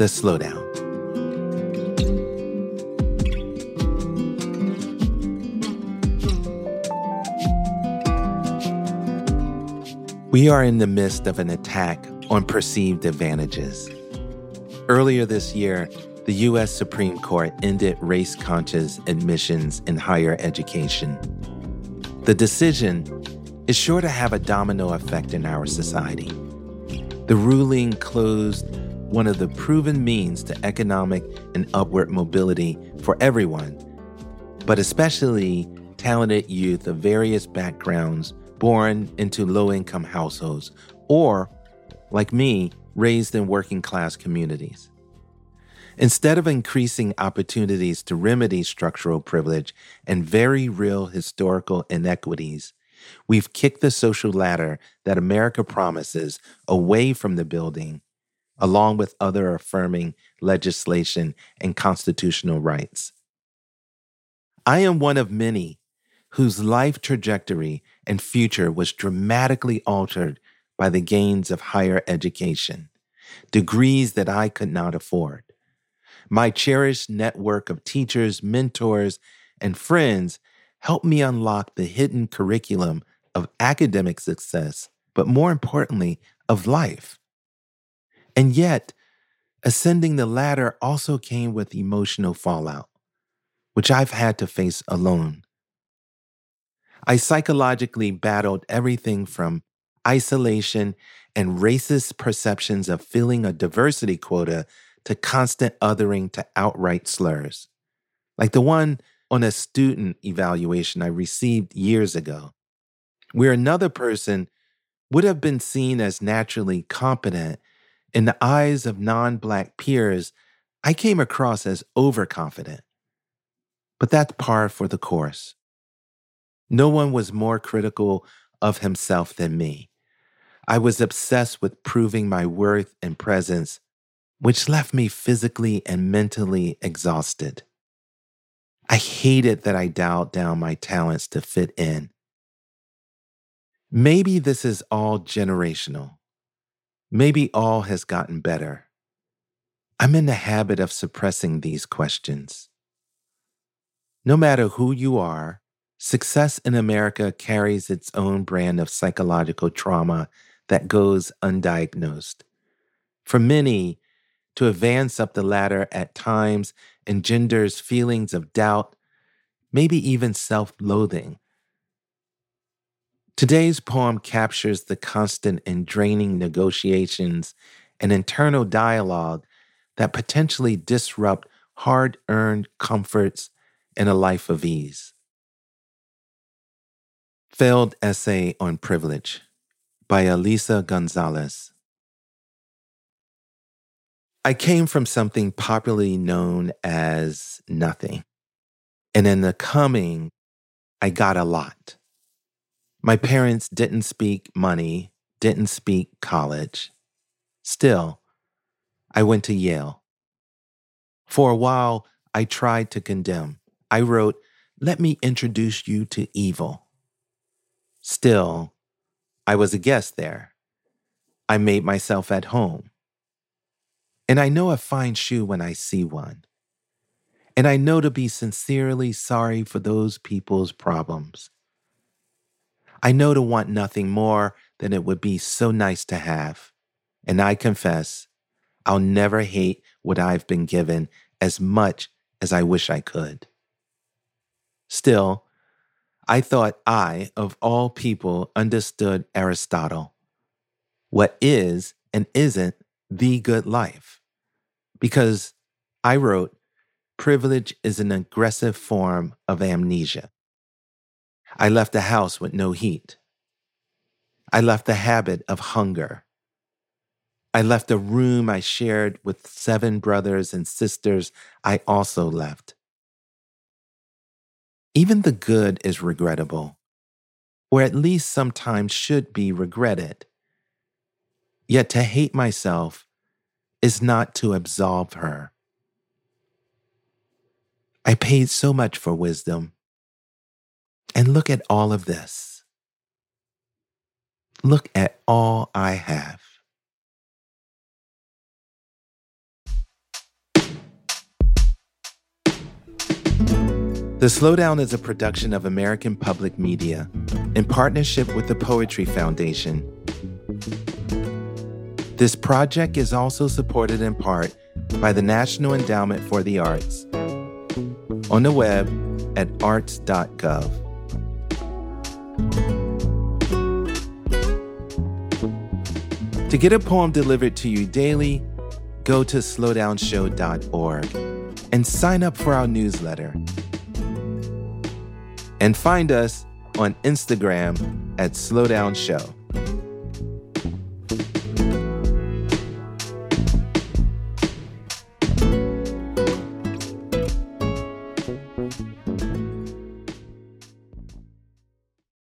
The Slowdown. We are in the midst of an attack on perceived advantages. Earlier this year, the U.S. Supreme Court ended race conscious admissions in higher education. The decision is sure to have a domino effect in our society. The ruling closed one of the proven means to economic and upward mobility for everyone, but especially talented youth of various backgrounds born into low income households or, like me, raised in working class communities. Instead of increasing opportunities to remedy structural privilege and very real historical inequities, we've kicked the social ladder that America promises away from the building, along with other affirming legislation and constitutional rights. I am one of many whose life trajectory and future was dramatically altered by the gains of higher education, degrees that I could not afford. My cherished network of teachers, mentors, and friends helped me unlock the hidden curriculum of academic success, but more importantly, of life. And yet, ascending the ladder also came with emotional fallout, which I've had to face alone. I psychologically battled everything from isolation and racist perceptions of filling a diversity quota to constant othering to outright slurs, like the one on a student evaluation I received years ago, where another person would have been seen as naturally competent in the eyes of non Black peers, I came across as overconfident. But that's par for the course. No one was more critical of himself than me. I was obsessed with proving my worth and presence, which left me physically and mentally exhausted. I hated that I dialed down my talents to fit in. Maybe this is all generational. Maybe all has gotten better. I'm in the habit of suppressing these questions. No matter who you are, Success in America carries its own brand of psychological trauma that goes undiagnosed. For many, to advance up the ladder at times engenders feelings of doubt, maybe even self loathing. Today's poem captures the constant and draining negotiations and internal dialogue that potentially disrupt hard earned comforts and a life of ease. Failed Essay on Privilege by Elisa Gonzalez. I came from something popularly known as nothing. And in the coming, I got a lot. My parents didn't speak money, didn't speak college. Still, I went to Yale. For a while, I tried to condemn. I wrote, Let me introduce you to evil. Still, I was a guest there. I made myself at home. And I know a fine shoe when I see one. And I know to be sincerely sorry for those people's problems. I know to want nothing more than it would be so nice to have. And I confess, I'll never hate what I've been given as much as I wish I could. Still, I thought I, of all people, understood Aristotle. What is and isn't the good life? Because I wrote, privilege is an aggressive form of amnesia. I left the house with no heat. I left the habit of hunger. I left a room I shared with seven brothers and sisters I also left. Even the good is regrettable, or at least sometimes should be regretted. Yet to hate myself is not to absolve her. I paid so much for wisdom. And look at all of this. Look at all I have. The Slowdown is a production of American Public Media in partnership with the Poetry Foundation. This project is also supported in part by the National Endowment for the Arts on the web at arts.gov. To get a poem delivered to you daily, go to slowdownshow.org and sign up for our newsletter. And find us on Instagram at Slowdown Show.